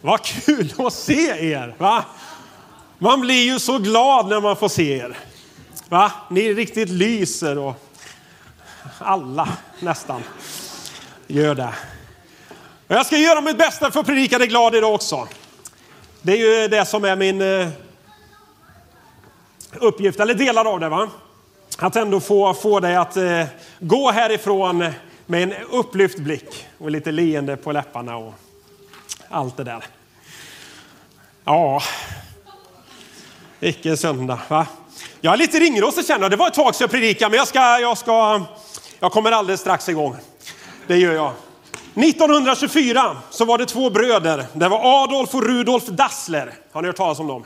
Vad kul att se er! Va? Man blir ju så glad när man får se er. Va? Ni riktigt lyser och alla nästan gör det. Jag ska göra mitt bästa för att predika dig glad idag också. Det är ju det som är min eh, uppgift, eller delar av det. va? Att ändå få, få dig att eh, gå härifrån med en upplyft blick och lite leende på läpparna och allt det där. Ja, vilken söndag. Va? Jag är lite ringrostig känner jag. Det var ett tag sedan jag predikade, men jag, ska, jag, ska, jag kommer alldeles strax igång. Det gör jag. 1924 så var det två bröder. Det var Adolf och Rudolf Dassler. Har ni hört talas om dem?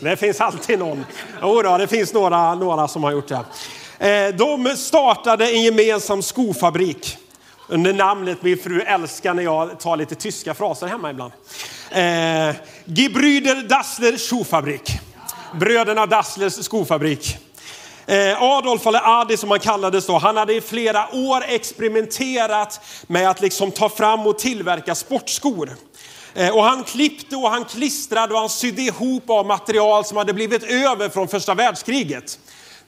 Det finns alltid någon. Jo då, det finns några, några som har gjort det. Eh, de startade en gemensam skofabrik under namnet Min fru älskar när jag tar lite tyska fraser hemma ibland. Eh, Gebrüder Dassler Skofabrik. Bröderna Dasslers skofabrik. Eh, Adolf, eller Adi som han kallades då, han hade i flera år experimenterat med att liksom ta fram och tillverka sportskor. Eh, och han klippte och han klistrade och han sydde ihop av material som hade blivit över från första världskriget.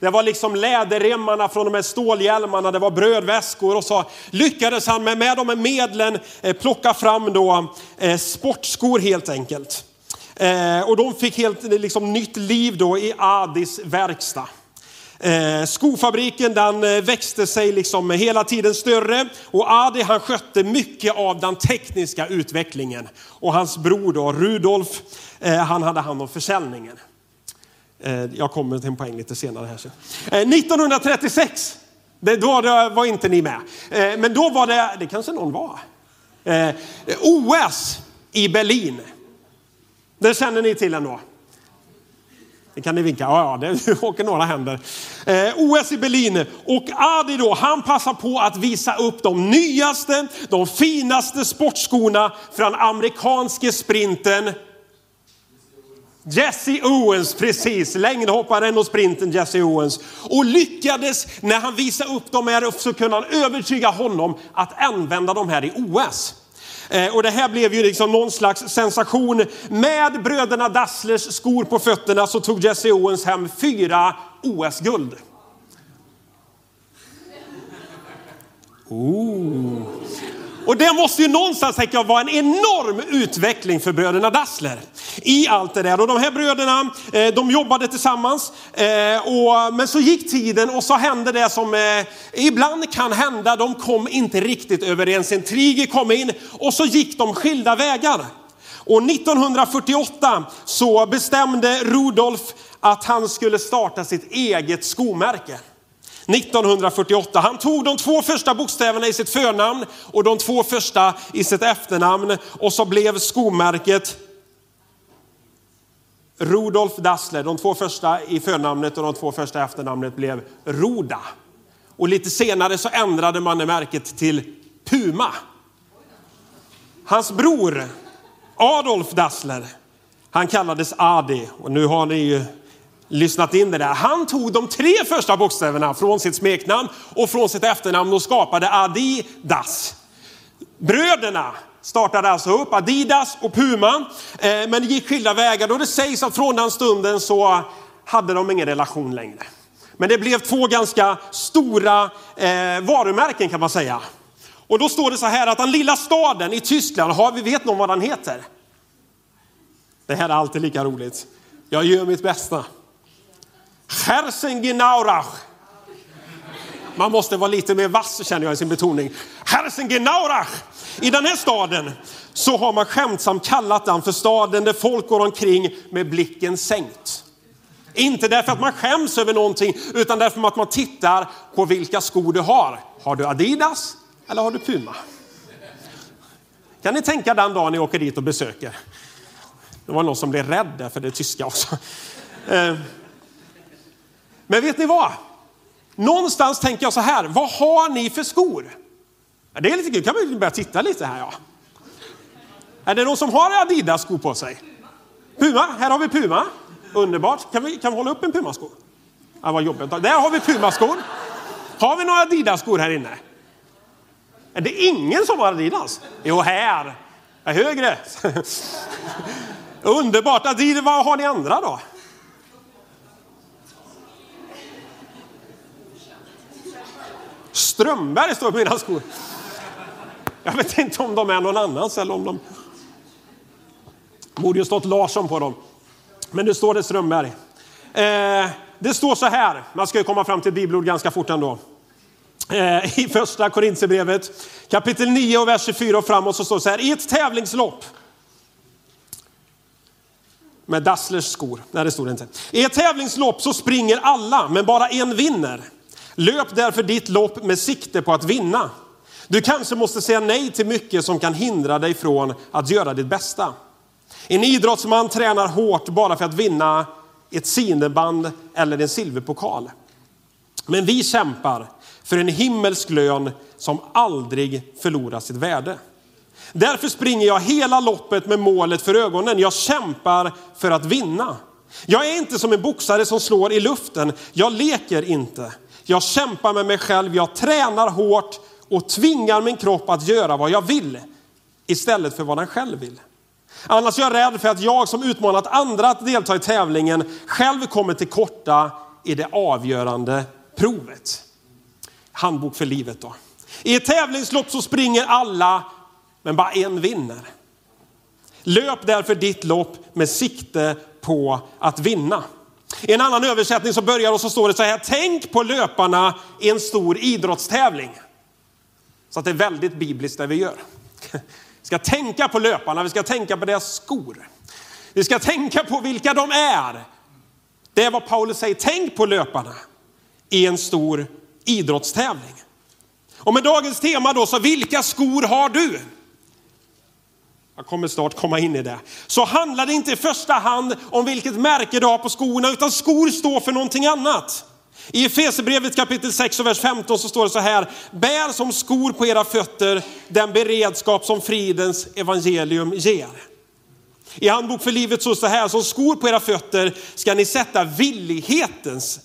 Det var liksom läderremmarna från de här stålhjälmarna, det var brödväskor och så lyckades han med, med de här medlen eh, plocka fram då eh, sportskor helt enkelt. Eh, och de fick helt liksom, nytt liv då i Adis verkstad. Skofabriken den växte sig liksom hela tiden större och Adi han skötte mycket av den tekniska utvecklingen. Och hans bror då, Rudolf, han hade hand om försäljningen. Eh, jag kommer till en poäng lite senare här. 1936, eh, det, då var inte ni med. Eh, men då var det, det kanske någon var, OS i Berlin. Det känner ni till ändå. Det kan ni vinka. Ja, ja, det åker några händer. Eh, OS i Berlin. Och Adi då, han passar på att visa upp de nyaste, de finaste sportskorna från amerikanske sprinten Jesse Owens, precis, längdhopparen och sprinten Jesse Owens. Och lyckades, när han visade upp de här, så kunde han övertyga honom att använda de här i OS. Eh, och det här blev ju liksom någon slags sensation. Med bröderna Dasslers skor på fötterna så tog Jesse Owens hem fyra OS-guld. Oh. Och det måste ju någonstans tänker jag vara en enorm utveckling för bröderna Dassler i allt det där. Och de här bröderna, eh, de jobbade tillsammans. Eh, och, men så gick tiden och så hände det som eh, ibland kan hända. De kom inte riktigt överens. En triger kom in och så gick de skilda vägar. Och 1948 så bestämde Rudolf att han skulle starta sitt eget skomärke. 1948. Han tog de två första bokstäverna i sitt förnamn och de två första i sitt efternamn och så blev skomärket Rudolf Dassler. De två första i förnamnet och de två första i efternamnet blev Roda. Och lite senare så ändrade man märket till Puma. Hans bror Adolf Dassler, han kallades Adi och nu har ni ju lyssnat in det där. Han tog de tre första bokstäverna från sitt smeknamn och från sitt efternamn och skapade Adidas. Bröderna startade alltså upp Adidas och Puma, eh, men det gick skilda vägar. Då det sägs att från den stunden så hade de ingen relation längre. Men det blev två ganska stora eh, varumärken kan man säga. Och då står det så här att den lilla staden i Tyskland, har vi vet någon vad den heter? Det här är alltid lika roligt. Jag gör mitt bästa. Herzengenaurach. Man måste vara lite mer vass känner jag i sin betoning. Herzengenaurach. I den här staden så har man skämtsamt kallat den för staden där folk går omkring med blicken sänkt. Inte därför att man skäms över någonting utan därför att man tittar på vilka skor du har. Har du Adidas eller har du Puma? Kan ni tänka den dagen ni åker dit och besöker? Det var någon som blev rädd där för det är tyska också. Eh, men vet ni vad? Någonstans tänker jag så här, vad har ni för skor? Det är lite kul, kan man börja titta lite här ja. Är det någon som har Adidas-skor på sig? Puma, här har vi Puma. Underbart. Kan vi, kan vi hålla upp en Puma-sko? Ja, vad jobbigt. Där har vi Puma-skor. Har vi några Adidas-skor här inne? Är det ingen som har Adidas? Jo, här. Är högre. Underbart. Adidas. Vad har ni andra då? Strömberg står på mina skor. Jag vet inte om de är någon annans eller om de... borde ju stått Larsson på dem. Men nu står det Strömberg. Eh, det står så här, man ska ju komma fram till bibelord ganska fort ändå. Eh, I första Korintierbrevet kapitel 9 och vers 24 och framåt så står det så här, i ett tävlingslopp med Dasslers skor. Nej, det stod det inte. I ett tävlingslopp så springer alla, men bara en vinner. Löp därför ditt lopp med sikte på att vinna. Du kanske måste säga nej till mycket som kan hindra dig från att göra ditt bästa. En idrottsman tränar hårt bara för att vinna ett sineband eller en silverpokal. Men vi kämpar för en himmelsk lön som aldrig förlorar sitt värde. Därför springer jag hela loppet med målet för ögonen. Jag kämpar för att vinna. Jag är inte som en boxare som slår i luften. Jag leker inte. Jag kämpar med mig själv. Jag tränar hårt och tvingar min kropp att göra vad jag vill istället för vad den själv vill. Annars är jag rädd för att jag som utmanat andra att delta i tävlingen själv kommer till korta i det avgörande provet. Handbok för livet då. I ett tävlingslopp så springer alla, men bara en vinner. Löp därför ditt lopp med sikte på att vinna. I en annan översättning så börjar och så står det så här, tänk på löparna i en stor idrottstävling. Så att det är väldigt bibliskt det vi gör. Vi ska tänka på löparna, vi ska tänka på deras skor. Vi ska tänka på vilka de är. Det är vad Paulus säger, tänk på löparna i en stor idrottstävling. Och med dagens tema då, så vilka skor har du? Jag kommer snart komma in i det. Så handlar det inte i första hand om vilket märke du har på skorna, utan skor står för någonting annat. I Efesierbrevet kapitel 6 och vers 15 så står det så här, bär som skor på era fötter den beredskap som fridens evangelium ger. I handbok för livet så står det så här, som skor på era fötter ska ni sätta villighetens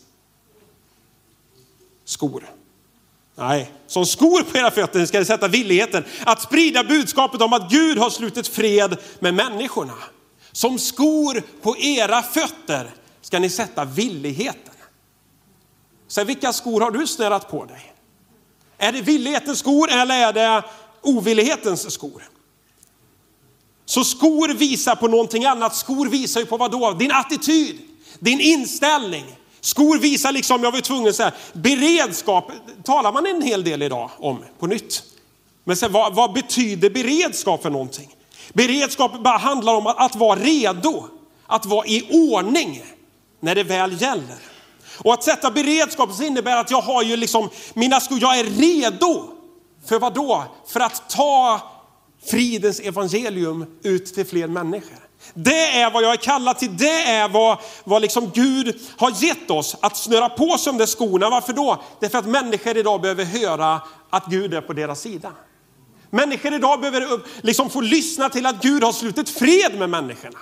skor. Nej, som skor på era fötter ska ni sätta villigheten att sprida budskapet om att Gud har slutit fred med människorna. Som skor på era fötter ska ni sätta villigheten. Så vilka skor har du snärat på dig? Är det villighetens skor eller är det ovillighetens skor? Så skor visar på någonting annat. Skor visar ju på vad då? Din attityd, din inställning. Skor visar liksom, jag var tvungen att säga, beredskap talar man en hel del idag om på nytt. Men sen, vad, vad betyder beredskap för någonting? Beredskap bara handlar om att, att vara redo, att vara i ordning när det väl gäller. Och att sätta beredskap innebär att jag har ju liksom mina skor, jag är redo. För vad då? För att ta fridens evangelium ut till fler människor. Det är vad jag är kallad till, det är vad, vad liksom Gud har gett oss, att snöra på sig de där skorna. Varför då? Det är för att människor idag behöver höra att Gud är på deras sida. Människor idag behöver eh, liksom få lyssna till att Gud har slutit fred med människorna.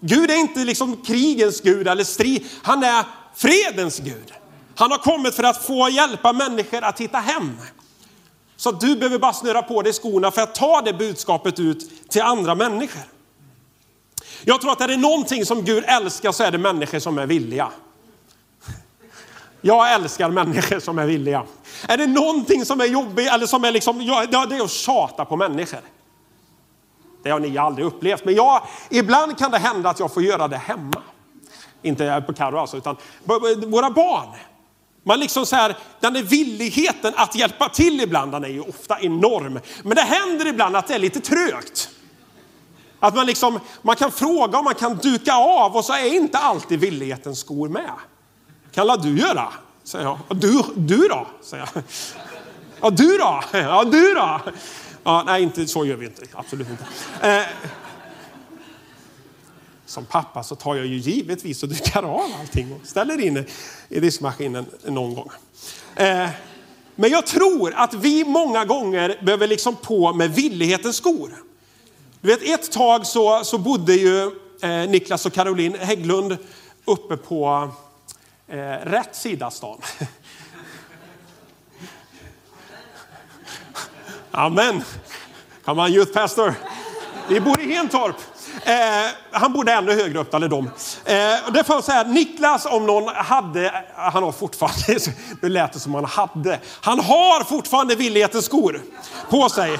Gud är inte liksom krigens Gud eller strid, han är fredens Gud. Han har kommit för att få hjälpa människor att hitta hem. Så du behöver bara snöra på dig skorna för att ta det budskapet ut till andra människor. Jag tror att är det någonting som Gud älskar så är det människor som är villiga. Jag älskar människor som är villiga. Är det någonting som är jobbigt eller som är liksom, ja, det är att tjata på människor. Det har ni aldrig upplevt, men jag, ibland kan det hända att jag får göra det hemma. Inte på Carro alltså, utan våra barn. Man liksom så här, den där villigheten att hjälpa till ibland, den är ju ofta enorm. Men det händer ibland att det är lite trögt. Att man, liksom, man kan fråga och man kan duka av och så är inte alltid villighetens skor med. Kan la du göra? Säger jag. Du, du då? Säger jag. Ja, du då? Ja, du då? Ja, nej, inte, så gör vi inte. Absolut inte. Eh, som pappa så tar jag ju givetvis och dukar av allting och ställer in i diskmaskinen någon gång. Eh, men jag tror att vi många gånger behöver liksom på med villighetens skor. Du vet, ett tag så, så bodde ju eh, Niklas och Caroline Hägglund uppe på eh, rätt sida stan. Amen. Come on youth pastor. Vi bor i Hentorp. Eh, han bodde ännu högre upp, eller de. Eh, det fanns så här, Niklas om någon hade, han har fortfarande, nu lät det som han hade, han har fortfarande villighetens skor på sig.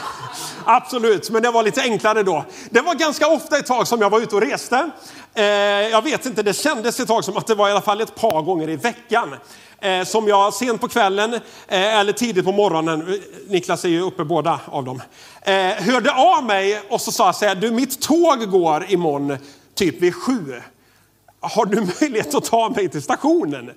Absolut, men det var lite enklare då. Det var ganska ofta ett tag som jag var ute och reste. Eh, jag vet inte, det kändes ett tag som att det var i alla fall ett par gånger i veckan eh, som jag sent på kvällen eh, eller tidigt på morgonen, eh, Niklas är ju uppe båda av dem, eh, hörde av mig och så sa jag så här, du mitt tåg går imorgon typ vid sju. Har du möjlighet att ta mig till stationen?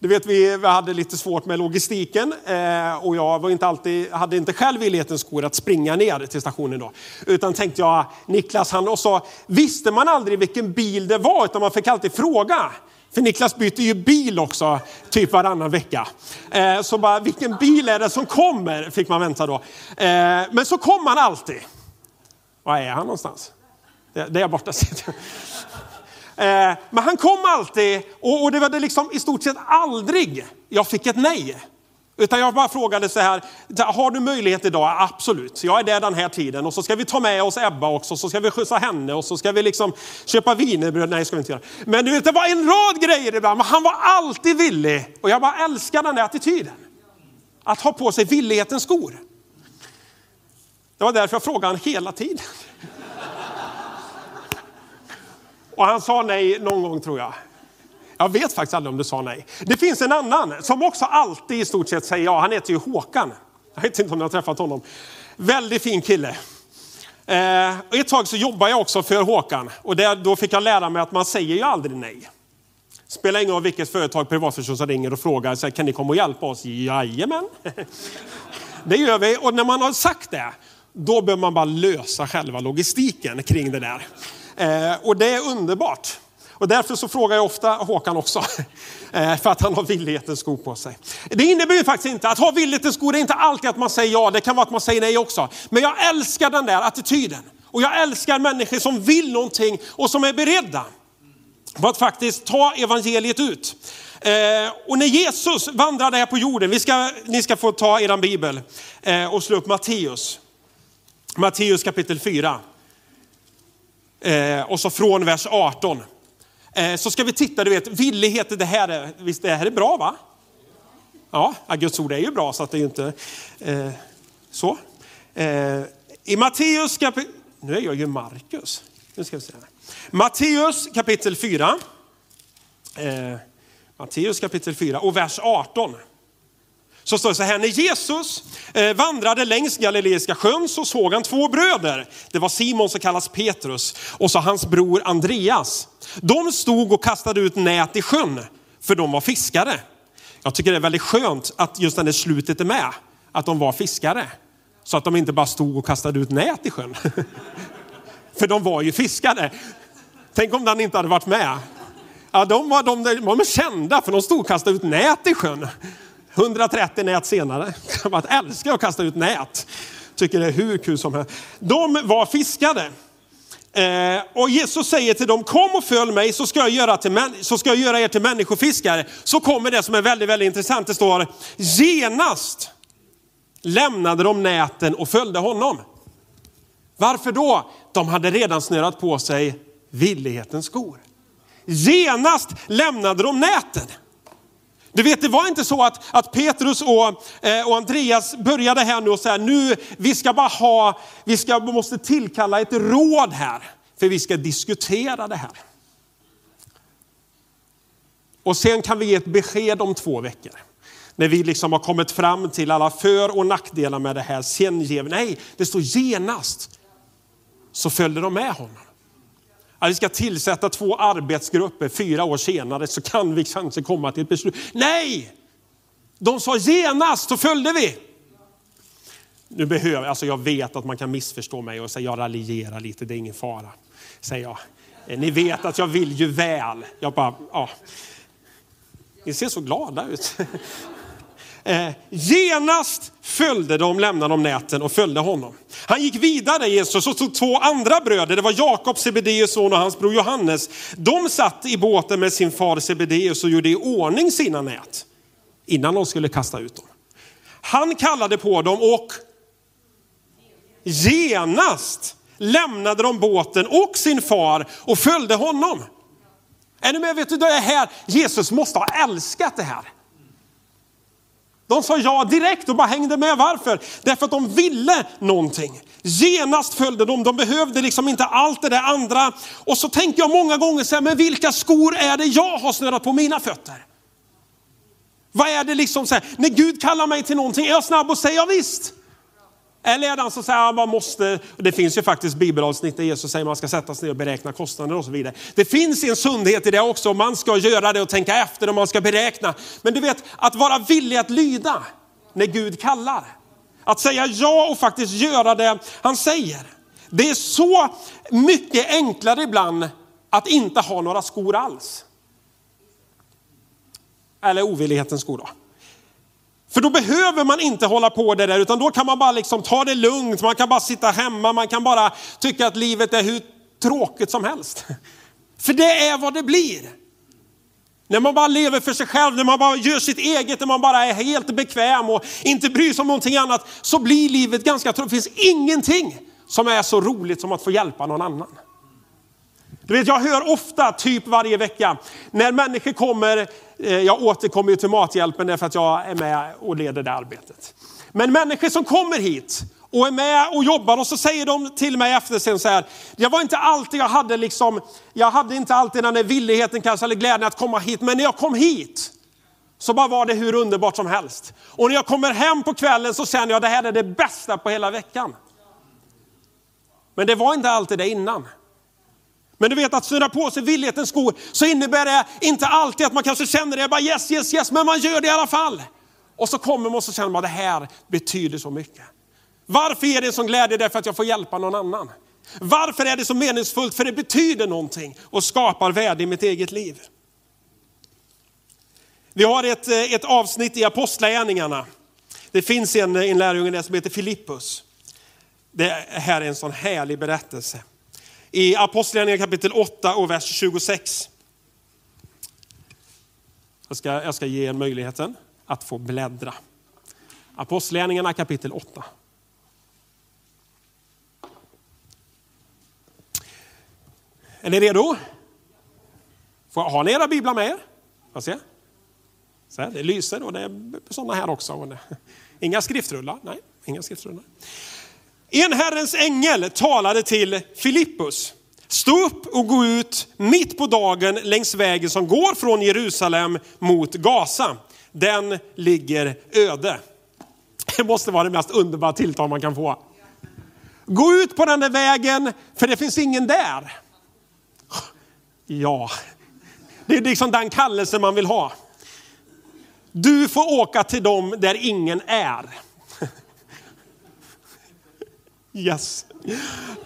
Du vet, vi hade lite svårt med logistiken eh, och jag var inte alltid, hade inte själv villighetens skor att springa ner till stationen då. Utan tänkte jag, Niklas han och så visste man aldrig vilken bil det var utan man fick alltid fråga. För Niklas byter ju bil också, typ varannan vecka. Eh, så bara, vilken bil är det som kommer? Fick man vänta då. Eh, men så kom han alltid. Var är han någonstans? Där borta sitter Eh, men han kom alltid och, det var det liksom i stort sett aldrig jag fick ett nej. Utan jag bara frågade så här, har du möjlighet idag? Absolut, jag är där den här tiden. Och så ska vi ta med oss Ebba också, så ska vi skjutsa henne och så ska vi liksom köpa wienerbröd. Nej, ska vi inte göra. Men du vet, det var en rad grejer ibland, men han var alltid villig. Och jag bara älskar den här attityden. Att ha på sig villighetens skor. Det var därför jag frågade honom hela tiden. Och han sa nej någon gång tror jag. Jag vet faktiskt aldrig om du sa nej. Det finns en annan som också alltid i stort sett säger ja. Han heter ju Håkan. Jag vet inte om ni har träffat honom. Väldigt fin kille. Eh, ett tag så jobbade jag också för Håkan och där, då fick jag lära mig att man säger ju aldrig nej. Spelar ingen roll vilket företag privatperson som ringer och frågar, så kan ni komma och hjälpa oss? Jajamän. Det gör vi och när man har sagt det, då behöver man bara lösa själva logistiken kring det där. Eh, och det är underbart. Och därför så frågar jag ofta Håkan också. Eh, för att han har villighetens sko på sig. Det innebär ju faktiskt inte, att ha villighetens sko, det är inte alltid att man säger ja, det kan vara att man säger nej också. Men jag älskar den där attityden. Och jag älskar människor som vill någonting och som är beredda på att faktiskt ta evangeliet ut. Eh, och när Jesus vandrade här på jorden, vi ska, ni ska få ta er bibel eh, och slå upp Matteus. Matteus kapitel 4. Eh, och så från vers 18. Eh, så ska vi titta, du vet, villighet, det här är, visst det här är bra va? Ja, Guds ord är ju bra så att det är ju inte eh, så. Eh, I Matteus kapitel, nu är jag ju Markus. Nu ska vi se Matteus kapitel 4. Eh, Matteus kapitel 4 och vers 18 så står det så här, när Jesus eh, vandrade längs Galileiska sjön så såg han två bröder. Det var Simon som kallas Petrus och så hans bror Andreas. De stod och kastade ut nät i sjön, för de var fiskare. Jag tycker det är väldigt skönt att just det där slutet är med, att de var fiskare. Så att de inte bara stod och kastade ut nät i sjön. för de var ju fiskare. Tänk om den inte hade varit med. Ja, de var, de, de var kända för de stod och kastade ut nät i sjön. 130 nät senare. Jag älskar att kasta ut nät. Tycker det är hur kul som helst. De var fiskare. Eh, och Jesus säger till dem, kom och följ mig så ska, jag göra till, så ska jag göra er till människofiskare. Så kommer det som är väldigt, väldigt intressant. Det står, genast lämnade de näten och följde honom. Varför då? De hade redan snörat på sig villighetens skor. Genast lämnade de näten. Du vet, det var inte så att, att Petrus och, eh, och Andreas började här nu och säga, nu, vi ska bara ha, vi ska, måste tillkalla ett råd här, för vi ska diskutera det här. Och sen kan vi ge ett besked om två veckor. När vi liksom har kommit fram till alla för och nackdelar med det här. Sen ger vi, nej, det står genast. Så följde de med honom att vi ska tillsätta två arbetsgrupper fyra år senare så kan vi kanske komma till ett beslut. Nej! De sa genast, så följde vi. Nu behöver, alltså jag vet att man kan missförstå mig och säga jag raljerar lite, det är ingen fara. Säger jag. Eh, ni vet att jag vill ju väl. Jag bara, ja. Ni ser så glada ut. Eh, genast följde de, lämnade de näten och följde honom. Han gick vidare Jesus och tog två andra bröder. Det var Jakob, Sebedeus son och hans bror Johannes. De satt i båten med sin far Sebedeus och gjorde i ordning sina nät innan de skulle kasta ut dem. Han kallade på dem och genast lämnade de båten och sin far och följde honom. Är ni med? Vet du, det här, Jesus måste ha älskat det här. De sa ja direkt och bara hängde med. Varför? Därför att de ville någonting. Genast följde de, de behövde liksom inte allt det där andra. Och så tänker jag många gånger så här, men vilka skor är det jag har snörat på mina fötter? Vad är det liksom så här, när Gud kallar mig till någonting, är jag snabb och säger ja visst? Eller är det han som säger att man måste, det finns ju faktiskt bibelavsnitt där Jesus säger att man ska sätta sig ner och beräkna kostnader och så vidare. Det finns en sundhet i det också, man ska göra det och tänka efter och man ska beräkna. Men du vet, att vara villig att lyda när Gud kallar. Att säga ja och faktiskt göra det han säger. Det är så mycket enklare ibland att inte ha några skor alls. Eller ovillighetens skor då. För då behöver man inte hålla på det där, utan då kan man bara liksom ta det lugnt, man kan bara sitta hemma, man kan bara tycka att livet är hur tråkigt som helst. För det är vad det blir. När man bara lever för sig själv, när man bara gör sitt eget, när man bara är helt bekväm och inte bryr sig om någonting annat, så blir livet ganska tråkigt. Det finns ingenting som är så roligt som att få hjälpa någon annan. Du vet, jag hör ofta, typ varje vecka, när människor kommer, eh, jag återkommer ju till Mathjälpen därför att jag är med och leder det arbetet. Men människor som kommer hit och är med och jobbar och så säger de till mig efter sen så här, det var inte alltid jag hade liksom, jag hade inte alltid den där villigheten kanske eller glädjen att komma hit, men när jag kom hit så bara var det hur underbart som helst. Och när jag kommer hem på kvällen så känner jag det här är det bästa på hela veckan. Men det var inte alltid det innan. Men du vet att snurra på sig villighetens skor så innebär det inte alltid att man kanske känner det, bara yes, yes, yes, men man gör det i alla fall. Och så kommer man och så känner man det här betyder så mycket. Varför är det en sån glädje? Därför att jag får hjälpa någon annan. Varför är det så meningsfullt? För det betyder någonting och skapar värde i mitt eget liv. Vi har ett, eh, ett avsnitt i Apostlagärningarna. Det finns en, eh, en lärjunge där som heter Filippus. Det här är en sån härlig berättelse i Apostlagärningarna kapitel 8 och vers 26. Jag ska, jag ska ge er möjligheten att få bläddra. Apostlagärningarna kapitel 8. Är ni redo? Har ni era biblar med er? Jag ser. Så här, det lyser och det är sådana här också. Inga skriftrullar? Nej, inga skriftrullar. En Herrens ängel talade till Filippus. Stå upp och gå ut mitt på dagen längs vägen som går från Jerusalem mot Gaza. Den ligger öde. Det måste vara det mest underbara tilltal man kan få. Gå ut på den där vägen, för det finns ingen där. Ja, det är liksom den kallelse man vill ha. Du får åka till dem där ingen är. Yes,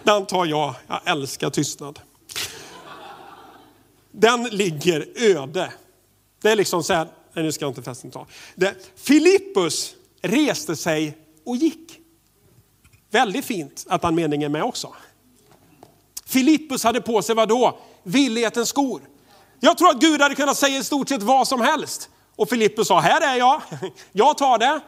den tar jag. Jag älskar tystnad. Den ligger öde. Det är liksom så här, nej nu ska jag inte festen ta. Det, Filippus reste sig och gick. Väldigt fint att han meningen med också. Filippus hade på sig vad då? Villighetens skor. Jag tror att Gud hade kunnat säga i stort sett vad som helst. Och Filippus sa, här är jag, jag tar det.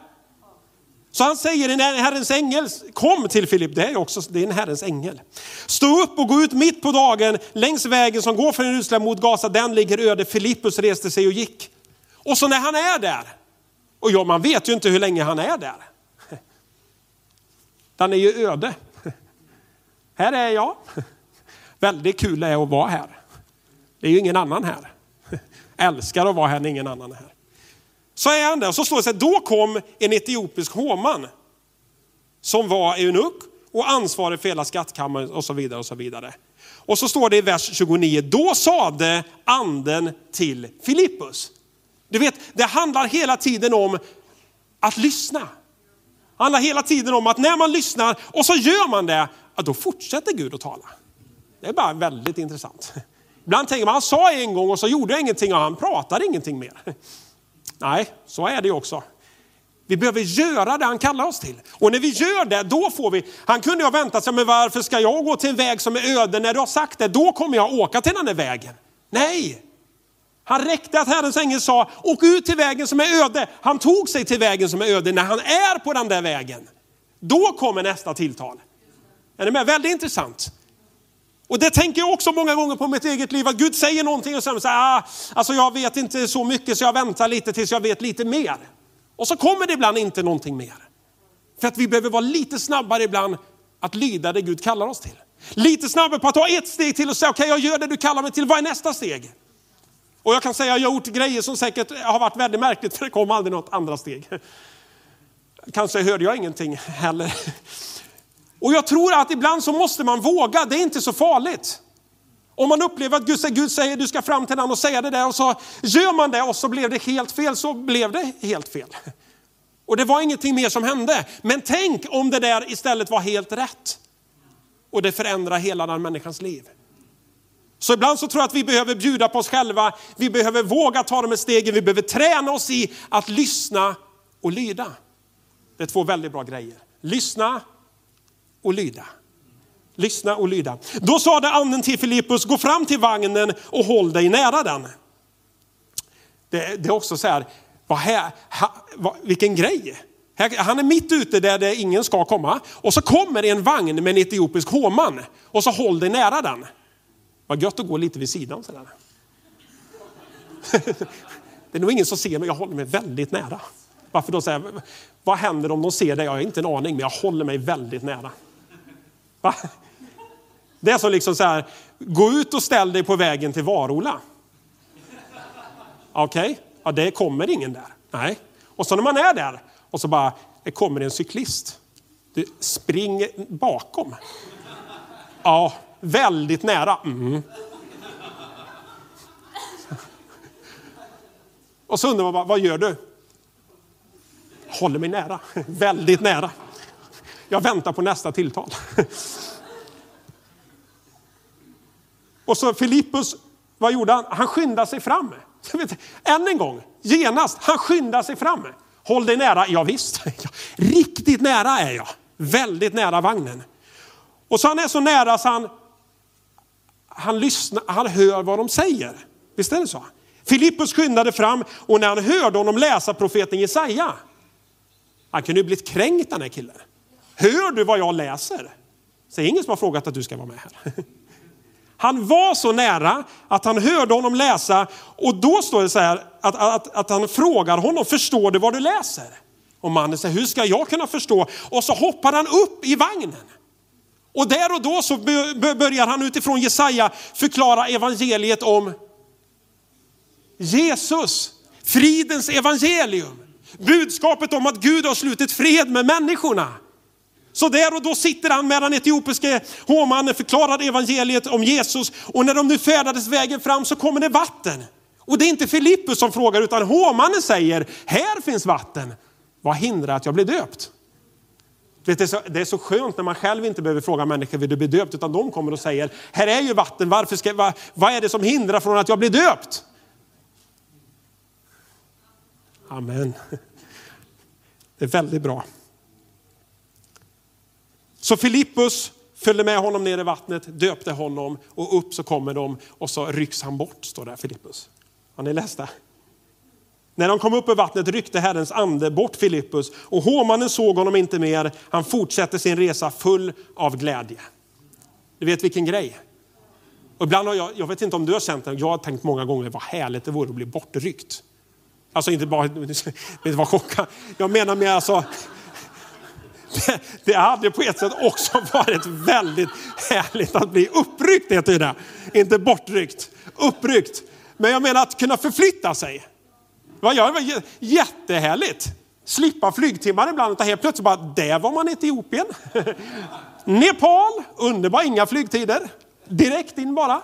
Så han säger, en Herrens ängel kom till Filip, det är också det är en Herrens ängel. Stå upp och gå ut mitt på dagen längs vägen som går från Jerusalem mot Gaza, den ligger öde. Filippus reste sig och gick. Och så när han är där, och ja, man vet ju inte hur länge han är där. Den är ju öde. Här är jag. Väldigt kul det är att vara här. Det är ju ingen annan här. Älskar att vara här när ingen annan är här. Så är han där och så står det så här, då kom en etiopisk hovman som var eunuck och ansvarig för hela skattkammaren och så vidare. Och så vidare. Och så står det i vers 29, då sade anden till Filippus. Du vet, det handlar hela tiden om att lyssna. Det handlar hela tiden om att när man lyssnar och så gör man det, då fortsätter Gud att tala. Det är bara väldigt intressant. Ibland tänker man, han sa en gång och så gjorde jag ingenting och han pratade ingenting mer. Nej, så är det ju också. Vi behöver göra det han kallar oss till. Och när vi gör det, då får vi... Han kunde ju ha väntat sig, men varför ska jag gå till en väg som är öde? När du har sagt det, då kommer jag åka till den där vägen. Nej! Han räckte att Herrens ängel sa, åk ut till vägen som är öde. Han tog sig till vägen som är öde när han är på den där vägen. Då kommer nästa tilltal. Är ni med? Väldigt intressant. Och det tänker jag också många gånger på mitt eget liv, att Gud säger någonting och sen säger ah, alltså jag vet inte så mycket så jag väntar lite tills jag vet lite mer. Och så kommer det ibland inte någonting mer. För att vi behöver vara lite snabbare ibland att lyda det Gud kallar oss till. Lite snabbare på att ta ett steg till och säga, okej okay, jag gör det du kallar mig till, vad är nästa steg? Och jag kan säga, att jag har gjort grejer som säkert har varit väldigt märkligt, för det kom aldrig något andra steg. Kanske hörde jag ingenting heller. Och jag tror att ibland så måste man våga, det är inte så farligt. Om man upplever att Gud säger, Gud säger du ska fram till den och säga det där och så gör man det och så blev det helt fel, så blev det helt fel. Och det var ingenting mer som hände. Men tänk om det där istället var helt rätt. Och det förändrar hela den människans liv. Så ibland så tror jag att vi behöver bjuda på oss själva, vi behöver våga ta de här stegen, vi behöver träna oss i att lyssna och lyda. Det är två väldigt bra grejer. Lyssna och lyda. Lyssna och lyda. Då sade anden till Filippus, gå fram till vagnen och håll dig nära den. Det, det är också så här, vad här vad, vilken grej. Han är mitt ute där det ingen ska komma och så kommer en vagn med en etiopisk hovman och så håll dig nära den. Vad gött att gå lite vid sidan sådär. Det är nog ingen som ser mig, jag håller mig väldigt nära. Varför då säga, vad händer om de ser dig? Jag har inte en aning, men jag håller mig väldigt nära. Va? Det är som liksom så här, gå ut och ställ dig på vägen till Varola. Okej, okay. ja det kommer ingen där. Nej. Och så när man är där och så bara, det kommer en cyklist. Du springer bakom. Ja, väldigt nära. Mm. Och så undrar man bara, vad gör du? Håller mig nära, väldigt nära. Jag väntar på nästa tilltal. Och så Filippus, vad gjorde han? Han skyndade sig fram. Än en gång, genast, han skyndade sig fram. Håll dig nära, ja, visst. Riktigt nära är jag. Väldigt nära vagnen. Och så han är så nära så han, han lyssnar, han hör vad de säger. Visst är det så? Filippus skyndade fram och när han hörde honom läsa profeten Jesaja, han kunde ju blivit kränkt den här killen. Hör du vad jag läser? Så det är ingen som har frågat att du ska vara med här. Han var så nära att han hörde honom läsa och då står det så här att, att, att han frågar honom, förstår du vad du läser? Och mannen säger, hur ska jag kunna förstå? Och så hoppar han upp i vagnen. Och där och då så börjar han utifrån Jesaja förklara evangeliet om Jesus, fridens evangelium. Budskapet om att Gud har slutit fred med människorna. Så där och då sitter han med den etiopiske hovmannen, förklarar evangeliet om Jesus och när de nu färdades vägen fram så kommer det vatten. Och det är inte Filippus som frågar utan hovmannen säger, här finns vatten. Vad hindrar att jag blir döpt? Det är, så, det är så skönt när man själv inte behöver fråga människor, vill du bli döpt? Utan de kommer och säger, här är ju vatten, varför ska, va, vad är det som hindrar från att jag blir döpt? Amen. Det är väldigt bra. Så Filippus följde med honom ner i vattnet, döpte honom och upp så kommer de och så rycks han bort, står där Filippus. Har ni läst det? När de kom upp ur vattnet ryckte Herrens ande bort Filippus och hovmannen såg honom inte mer. Han fortsätter sin resa full av glädje. Du vet vilken grej. Och ibland har jag, jag vet inte om du har känt det, jag har tänkt många gånger vad härligt det vore att bli bortryckt. Alltså inte bara, inte vara chockad. Jag menar mer alltså, det, det hade på ett sätt också varit väldigt härligt att bli uppryckt, heter det. Inte bortryckt, uppryckt. Men jag menar att kunna förflytta sig. Vad gör det? Jättehärligt. Slippa flygtimmar ibland utan helt plötsligt bara, där var man i Etiopien. Nepal, underbar, inga flygtider. Direkt in bara.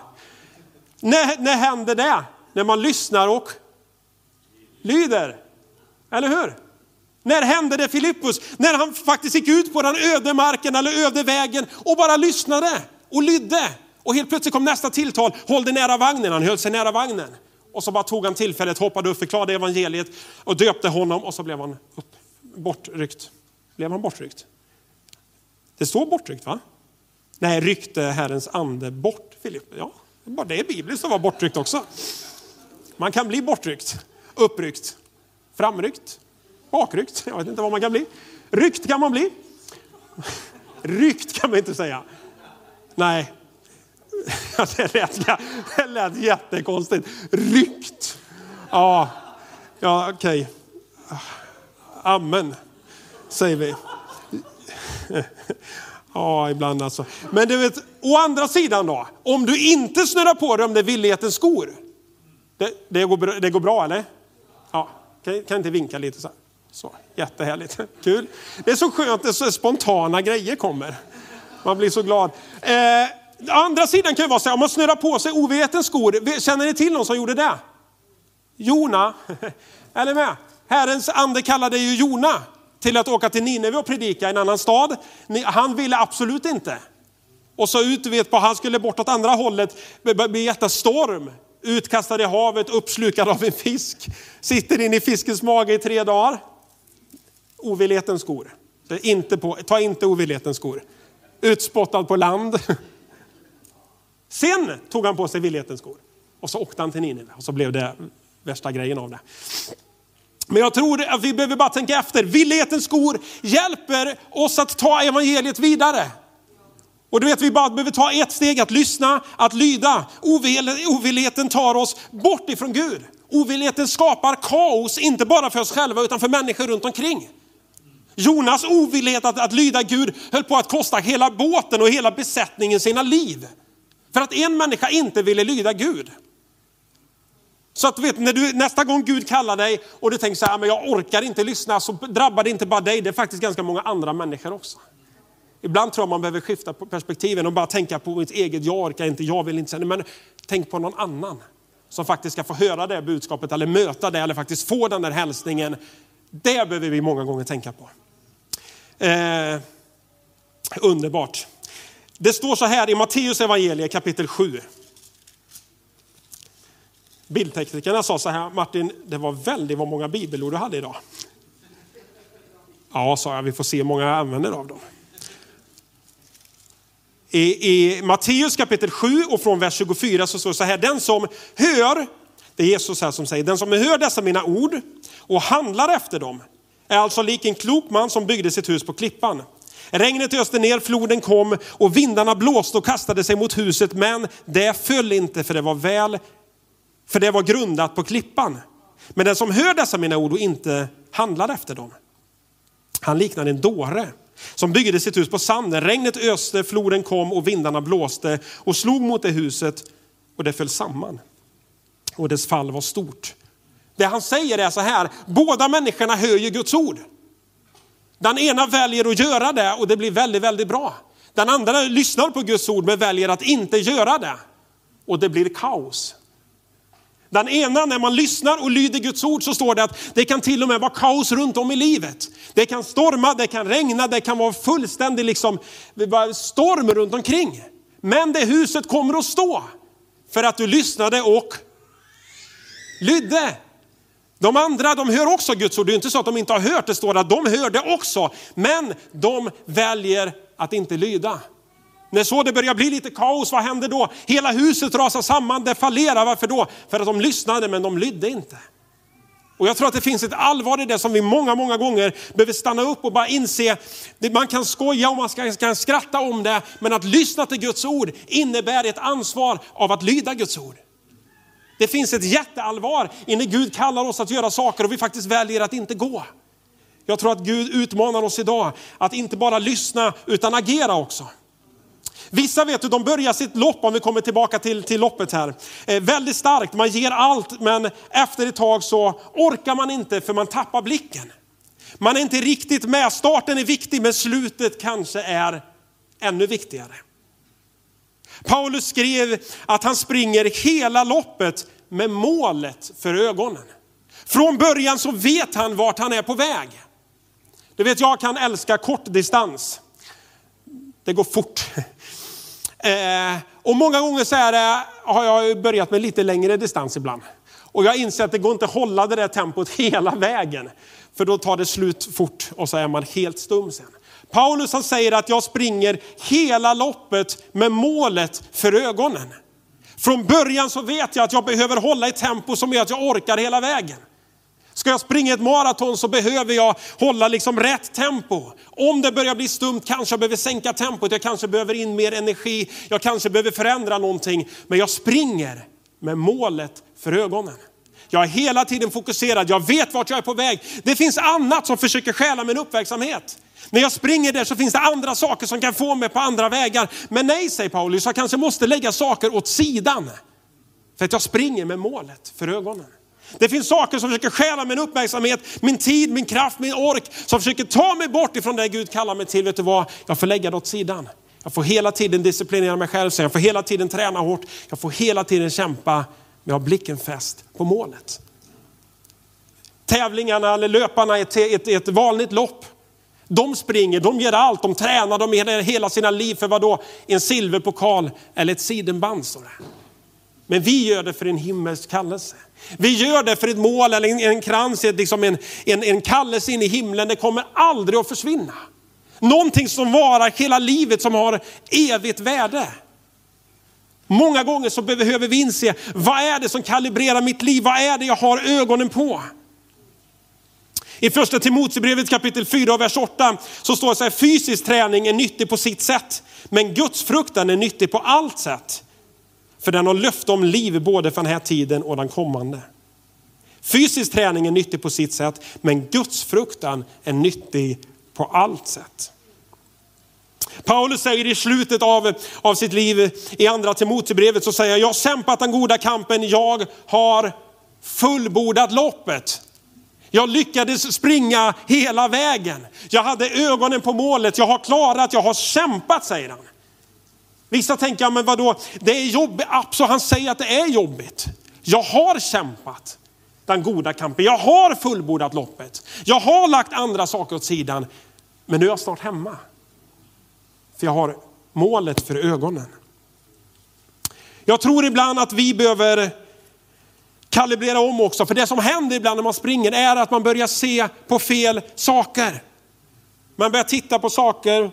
När, när händer det? När man lyssnar och lyder. Eller hur? När hände det Filippus? När han faktiskt gick ut på den öde marken eller öde vägen och bara lyssnade och lydde. Och helt plötsligt kom nästa tilltal, håll dig nära vagnen. Han höll sig nära vagnen. Och så bara tog han tillfället, hoppade upp, förklarade evangeliet och döpte honom och så blev han upp, bortryckt. Blev han bortryckt? Det står bortryckt va? Nej, ryckte Herrens ande bort Filippus. Ja, det är bibliskt som var bortryckt också. Man kan bli bortryckt, uppryckt, framryckt, bakryckt. Jag vet inte vad man kan bli. Ryckt kan man bli. Ryckt kan man inte säga. Nej, det lät, det lät jättekonstigt. Ryckt. Ja, ja okej. Okay. Amen, säger vi. Ja, ibland alltså. Men du vet, å andra sidan då, om du inte snurrar på dig de där villighetens skor. Det, det, går, det går bra eller? Ja, kan, kan inte vinka lite så här. Så, jättehärligt, kul. Det är så skönt när så spontana grejer kommer. Man blir så glad. Eh, andra sidan kan ju vara så här, om man snurrar på sig ovetens skor. Känner ni till någon som gjorde det? Jona, Är ni med? Herrens ande kallade ju Jona till att åka till Nineve och predika i en annan stad. Han ville absolut inte. Och så ut, vet på, han skulle bort åt andra hållet, det jättestorm. Utkastad i havet, uppslukad av en fisk. Sitter in i fiskens mage i tre dagar. Ovillighetens skor. Inte på, ta inte ovillighetens skor. Utspottad på land. Sen tog han på sig villighetens skor. Och så åkte han till Nineve och så blev det värsta grejen av det. Men jag tror att vi behöver bara tänka efter. Villighetens skor hjälper oss att ta evangeliet vidare. Och du vet, vi bara behöver ta ett steg, att lyssna, att lyda. Ovilligheten tar oss bort ifrån Gud. Ovilligheten skapar kaos, inte bara för oss själva utan för människor runt omkring. Jonas ovillighet att, att lyda Gud höll på att kosta hela båten och hela besättningen sina liv. För att en människa inte ville lyda Gud. Så att vet, när du, nästa gång Gud kallar dig och du tänker så här, men jag orkar inte lyssna, så drabbar det inte bara dig, det är faktiskt ganska många andra människor också. Ibland tror jag man behöver skifta på perspektiven och bara tänka på mitt eget, jag orkar inte, jag vill inte, men tänk på någon annan som faktiskt ska få höra det budskapet eller möta det eller faktiskt få den där hälsningen. Det behöver vi många gånger tänka på. Eh, underbart. Det står så här i Matteus evangeliet kapitel 7. Bildteknikerna sa så här, Martin, det var väldigt vad många bibelord du hade idag. Ja, sa jag, vi får se hur många jag använder av dem. I, i Matteus kapitel 7 och från vers 24 så står det så här, den som hör, det är Jesus här som säger, den som hör dessa mina ord och handlar efter dem är alltså lik en klok man som byggde sitt hus på klippan. Regnet öste ner, floden kom och vindarna blåste och kastade sig mot huset, men det föll inte för det var väl för det var grundat på klippan. Men den som hör dessa mina ord och inte handlar efter dem, han liknar en dåre som byggde sitt hus på sanden. Regnet öste, floden kom och vindarna blåste och slog mot det huset och det föll samman. Och dess fall var stort. Det han säger är så här, båda människorna hör ju Guds ord. Den ena väljer att göra det och det blir väldigt, väldigt bra. Den andra lyssnar på Guds ord men väljer att inte göra det. Och det blir kaos. Den ena, när man lyssnar och lyder Guds ord så står det att det kan till och med vara kaos runt om i livet. Det kan storma, det kan regna, det kan vara fullständig liksom, storm runt omkring. Men det huset kommer att stå för att du lyssnade och lydde. De andra de hör också Guds ord, det är inte så att de inte har hört, det står att de hör det också. Men de väljer att inte lyda. När så det börjar bli lite kaos, vad händer då? Hela huset rasar samman, det fallerar. Varför då? För att de lyssnade men de lydde inte. Och jag tror att det finns ett allvar i det som vi många, många gånger behöver stanna upp och bara inse. Man kan skoja och man kan skratta om det, men att lyssna till Guds ord innebär ett ansvar av att lyda Guds ord. Det finns ett jätteallvar innan Gud kallar oss att göra saker och vi faktiskt väljer att inte gå. Jag tror att Gud utmanar oss idag att inte bara lyssna utan agera också. Vissa vet du, de börjar sitt lopp, om vi kommer tillbaka till, till loppet här, eh, väldigt starkt. Man ger allt, men efter ett tag så orkar man inte för man tappar blicken. Man är inte riktigt med. Starten är viktig, men slutet kanske är ännu viktigare. Paulus skrev att han springer hela loppet med målet för ögonen. Från början så vet han vart han är på väg. Du vet, jag kan älska kortdistans. Det går fort. Eh, och många gånger så det, har jag börjat med lite längre distans ibland. Och jag inser att det går inte att hålla det där tempot hela vägen. För då tar det slut fort och så är man helt stum sen. Paulus han säger att jag springer hela loppet med målet för ögonen. Från början så vet jag att jag behöver hålla ett tempo som gör att jag orkar hela vägen. Ska jag springa ett maraton så behöver jag hålla liksom rätt tempo. Om det börjar bli stumt kanske jag behöver sänka tempot, jag kanske behöver in mer energi, jag kanske behöver förändra någonting. Men jag springer med målet för ögonen. Jag är hela tiden fokuserad, jag vet vart jag är på väg. Det finns annat som försöker stjäla min uppmärksamhet. När jag springer där så finns det andra saker som kan få mig på andra vägar. Men nej, säger Paulus, jag kanske måste lägga saker åt sidan. För att jag springer med målet för ögonen. Det finns saker som försöker stjäla min uppmärksamhet, min tid, min kraft, min ork. Som försöker ta mig bort ifrån det Gud kallar mig till. Vet du vad? Jag får lägga det åt sidan. Jag får hela tiden disciplinera mig själv, jag får hela tiden träna hårt. Jag får hela tiden kämpa men har blicken fäst på målet. Tävlingarna eller löparna i ett, ett, ett vanligt lopp. De springer, de ger allt, de tränar, de ger hela sina liv för vad då? En silverpokal eller ett sidenband står det. Men vi gör det för en himmelsk kallelse. Vi gör det för ett mål eller en, en krans, liksom en, en, en kallelse in i himlen. Det kommer aldrig att försvinna. Någonting som varar hela livet, som har evigt värde. Många gånger så behöver vi inse, vad är det som kalibrerar mitt liv? Vad är det jag har ögonen på? I första Timoteusbrevet kapitel 4 och vers 8 så står det så här, fysisk träning är nyttig på sitt sätt, men Guds fruktan är nyttig på allt sätt. För den har löfte om liv både för den här tiden och den kommande. Fysisk träning är nyttig på sitt sätt, men Guds fruktan är nyttig på allt sätt. Paulus säger i slutet av, av sitt liv i andra Timoteusbrevet så säger jag, jag har kämpat den goda kampen, jag har fullbordat loppet. Jag lyckades springa hela vägen. Jag hade ögonen på målet, jag har klarat, jag har kämpat säger han. Vissa tänker, men vadå, det är jobbigt. Absolut, han säger att det är jobbigt. Jag har kämpat den goda kampen. Jag har fullbordat loppet. Jag har lagt andra saker åt sidan. Men nu är jag snart hemma. För jag har målet för ögonen. Jag tror ibland att vi behöver kalibrera om också. För det som händer ibland när man springer är att man börjar se på fel saker. Man börjar titta på saker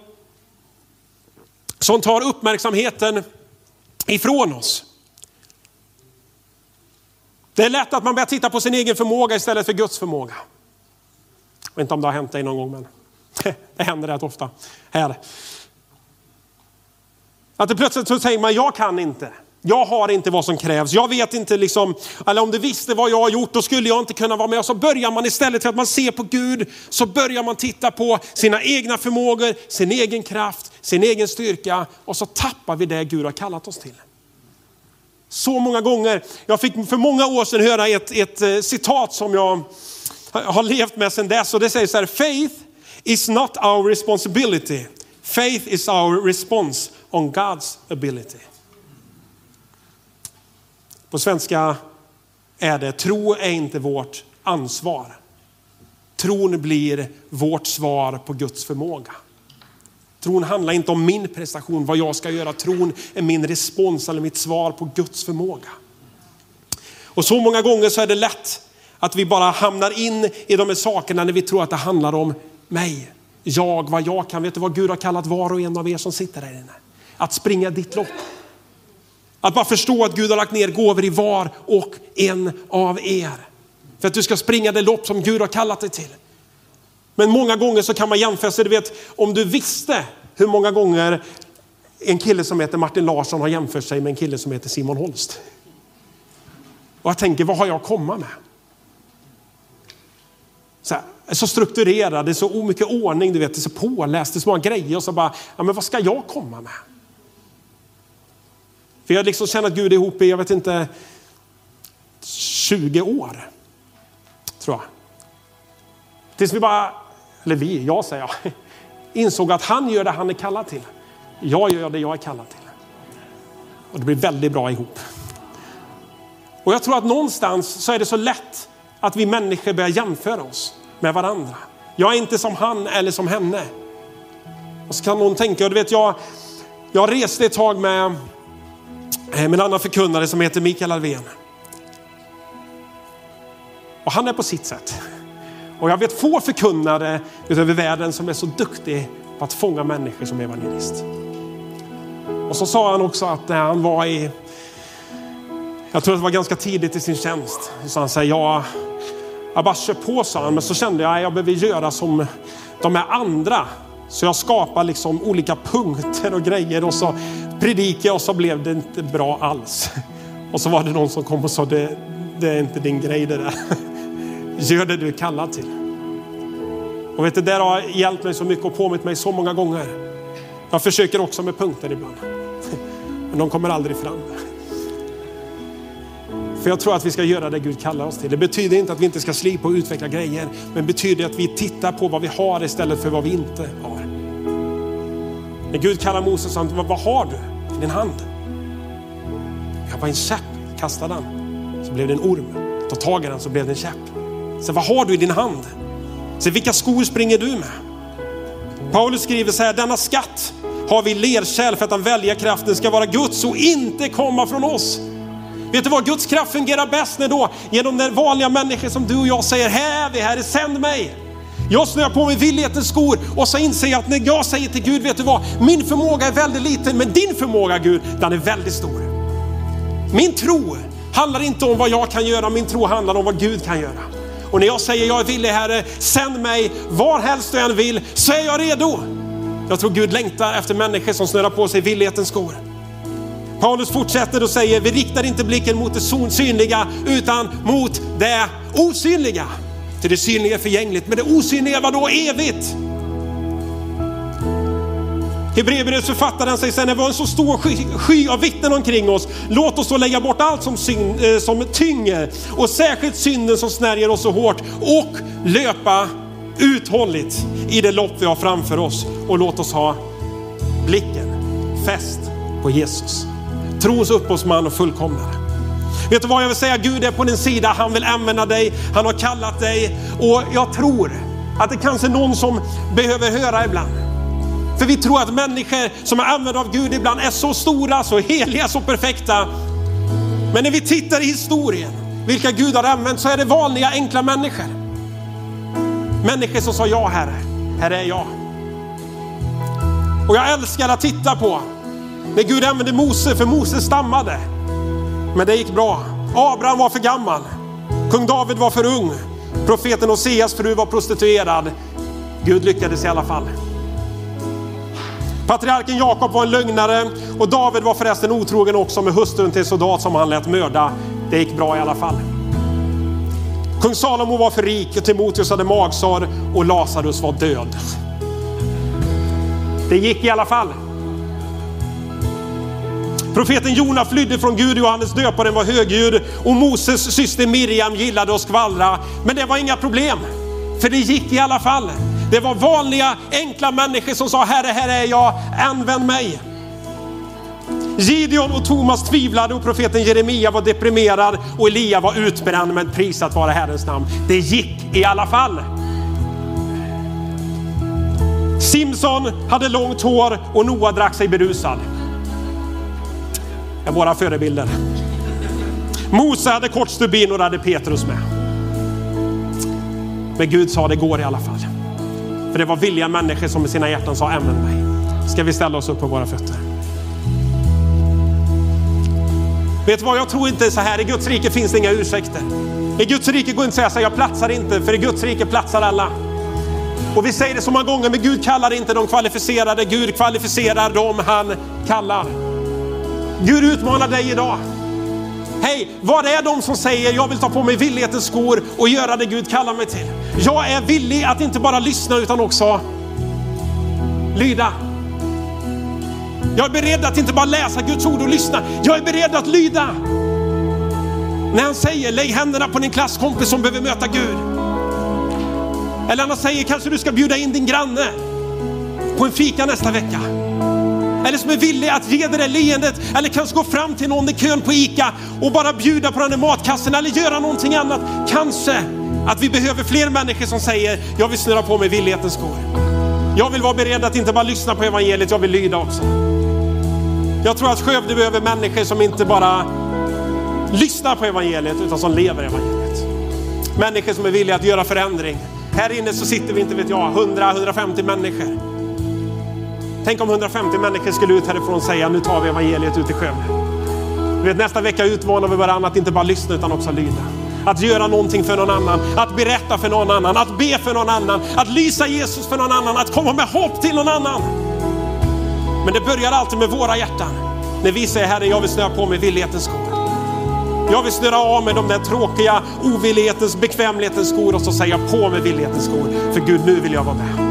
som tar uppmärksamheten ifrån oss. Det är lätt att man börjar titta på sin egen förmåga istället för Guds förmåga. Jag vet inte om det har hänt dig någon gång, men det händer rätt ofta här. Att det plötsligt så säger man, jag kan inte. Jag har inte vad som krävs. Jag vet inte liksom, eller om du visste vad jag har gjort, då skulle jag inte kunna vara med. Och så börjar man istället för att man ser på Gud, så börjar man titta på sina egna förmågor, sin egen kraft, sin egen styrka. Och så tappar vi det Gud har kallat oss till. Så många gånger. Jag fick för många år sedan höra ett, ett eh, citat som jag har levt med sedan dess. Och det säger så här, faith is not our responsibility. Faith is our response on God's ability. På svenska är det, tro är inte vårt ansvar. Tron blir vårt svar på Guds förmåga. Tron handlar inte om min prestation, vad jag ska göra. Tron är min respons eller mitt svar på Guds förmåga. Och så många gånger så är det lätt att vi bara hamnar in i de här sakerna när vi tror att det handlar om mig. Jag, vad jag kan. Vet du vad Gud har kallat var och en av er som sitter där inne? Att springa ditt lopp. Att bara förstå att Gud har lagt ner gåvor i var och en av er. För att du ska springa det lopp som Gud har kallat dig till. Men många gånger så kan man jämföra sig, du vet om du visste hur många gånger en kille som heter Martin Larsson har jämfört sig med en kille som heter Simon Holst. Och jag tänker, vad har jag att komma med? Så, här, så strukturerad, det är så mycket ordning, du vet, det är så påläst, det är så många grejer och så bara, ja men vad ska jag komma med? För jag har liksom tjänat Gud ihop i, jag vet inte, 20 år. Tror jag. Tills vi bara, eller vi, jag säger jag, insåg att han gör det han är kallad till. Jag gör det jag är kallad till. Och det blir väldigt bra ihop. Och jag tror att någonstans så är det så lätt att vi människor börjar jämföra oss med varandra. Jag är inte som han eller som henne. Och så kan någon tänka, du vet jag, jag reste ett tag med Eh, med en annan förkunnare som heter Mikael Alvén. Och han är på sitt sätt. Och jag vet få förkunnare utöver världen som är så duktig på att fånga människor som evangelist. Och så sa han också att när han var i, jag tror det var ganska tidigt i sin tjänst, så han säger, ja, Jag bara kör på sa han, men så kände jag att jag behöver göra som de här andra. Så jag skapar liksom olika punkter och grejer och så predikade jag och så blev det inte bra alls. Och så var det någon som kom och sa, det, det är inte din grej det där. Gör det du är kallad till. Och vet du, det har hjälpt mig så mycket och påmint mig så många gånger. Jag försöker också med punkter ibland. Men de kommer aldrig fram. För jag tror att vi ska göra det Gud kallar oss till. Det betyder inte att vi inte ska slipa och utveckla grejer, men betyder att vi tittar på vad vi har istället för vad vi inte har. När Gud kallar Moses, han, vad, har du i din hand? Jag var en käpp, kastade den. Så blev det en orm. Ta tag i den så blev det en käpp. Så vad har du i din hand? Så vilka skor springer du med? Paulus skriver så här, denna skatt har vi lerkärl för att den välja kraften ska vara Guds och inte komma från oss. Vet du vad, Guds kraft fungerar bäst när då? Genom den vanliga människor som du och jag säger, här är vi, Herre sänd mig. Jag snöar på mig villighetens skor och så inser jag att när jag säger till Gud, vet du vad? Min förmåga är väldigt liten, men din förmåga Gud, den är väldigt stor. Min tro handlar inte om vad jag kan göra, min tro handlar om vad Gud kan göra. Och när jag säger jag är villig Herre, sänd mig var helst du än vill, så är jag redo. Jag tror Gud längtar efter människor som snörar på sig villighetens skor. Paulus fortsätter och säger, vi riktar inte blicken mot det synliga utan mot det osynliga. Till det synliga är förgängligt, men det osynliga var då evigt. Hebreerbrevets författaren säger sen, det var en så stor sky, sky av vittnen omkring oss. Låt oss då lägga bort allt som, syn, eh, som tynger och särskilt synden som snärjer oss så hårt och löpa uthålligt i det lopp vi har framför oss. Och låt oss ha blicken fäst på Jesus. Trons upphovsman och fullkomnare. Vet du vad jag vill säga? Gud är på din sida, han vill använda dig, han har kallat dig och jag tror att det kanske är någon som behöver höra ibland. För vi tror att människor som är använda av Gud ibland är så stora, så heliga, så perfekta. Men när vi tittar i historien, vilka Gud har använt, så är det vanliga enkla människor. Människor som sa ja Herre, här är jag. Och jag älskar att titta på när Gud använde Mose, för Mose stammade. Men det gick bra. Abraham var för gammal. Kung David var för ung. Profeten Oseas fru var prostituerad. Gud lyckades i alla fall. Patriarken Jakob var en lögnare och David var förresten otrogen också med hustrun till soldat som han lät mörda. Det gick bra i alla fall. Kung Salomo var för rik, och Timoteus hade magsår och Lazarus var död. Det gick i alla fall. Profeten Jona flydde från Gud, Johannes döparen var högljudd och Moses syster Miriam gillade att skvallra. Men det var inga problem, för det gick i alla fall. Det var vanliga enkla människor som sa Herre, här är jag, använd mig. Gideon och Thomas tvivlade och profeten Jeremia var deprimerad och Elia var utbränd men prisat vara Herrens namn. Det gick i alla fall. Simson hade långt hår och Noa drack sig berusad är våra förebilder. Mose hade kort stubin och det hade Petrus med. Men Gud sa det går i alla fall. För det var villiga människor som med sina hjärtan sa använd mig. Ska vi ställa oss upp på våra fötter? Vet du vad, jag tror inte så här. I Guds rike finns det inga ursäkter. I Guds rike går inte att säga så här, jag platsar inte, för i Guds rike platsar alla. Och vi säger det så många gånger, men Gud kallar inte de kvalificerade, Gud kvalificerar dem han kallar. Gud utmanar dig idag. Hej, vad är de som säger jag vill ta på mig villighetens skor och göra det Gud kallar mig till? Jag är villig att inte bara lyssna utan också lyda. Jag är beredd att inte bara läsa Guds ord och lyssna. Jag är beredd att lyda. När han säger lägg händerna på din klasskompis som behöver möta Gud. Eller när han säger kanske du ska bjuda in din granne på en fika nästa vecka. Eller som är villig att ge det där leendet. Eller kanske gå fram till någon i kön på ICA och bara bjuda på den där matkassen eller göra någonting annat. Kanske att vi behöver fler människor som säger, jag vill snurra på mig villighetens skor. Jag vill vara beredd att inte bara lyssna på evangeliet, jag vill lyda också. Jag tror att Skövde behöver människor som inte bara lyssnar på evangeliet utan som lever evangeliet. Människor som är villiga att göra förändring. Här inne så sitter vi inte vet jag, 100-150 människor. Tänk om 150 människor skulle ut härifrån och säga nu tar vi evangeliet ut i Skövde. Du vet, nästa vecka utmanar vi varandra att inte bara lyssna utan också lyda. att göra någonting för någon annan, att berätta för någon annan, att be för någon annan, att lysa Jesus för någon annan, att komma med hopp till någon annan. Men det börjar alltid med våra hjärtan. När vi säger Herre, jag vill snöa på mig villighetens skor. Jag vill snöra av mig de där tråkiga ovillighetens, bekvämlighetens skor och så säger jag på mig villighetens skor. För Gud, nu vill jag vara med.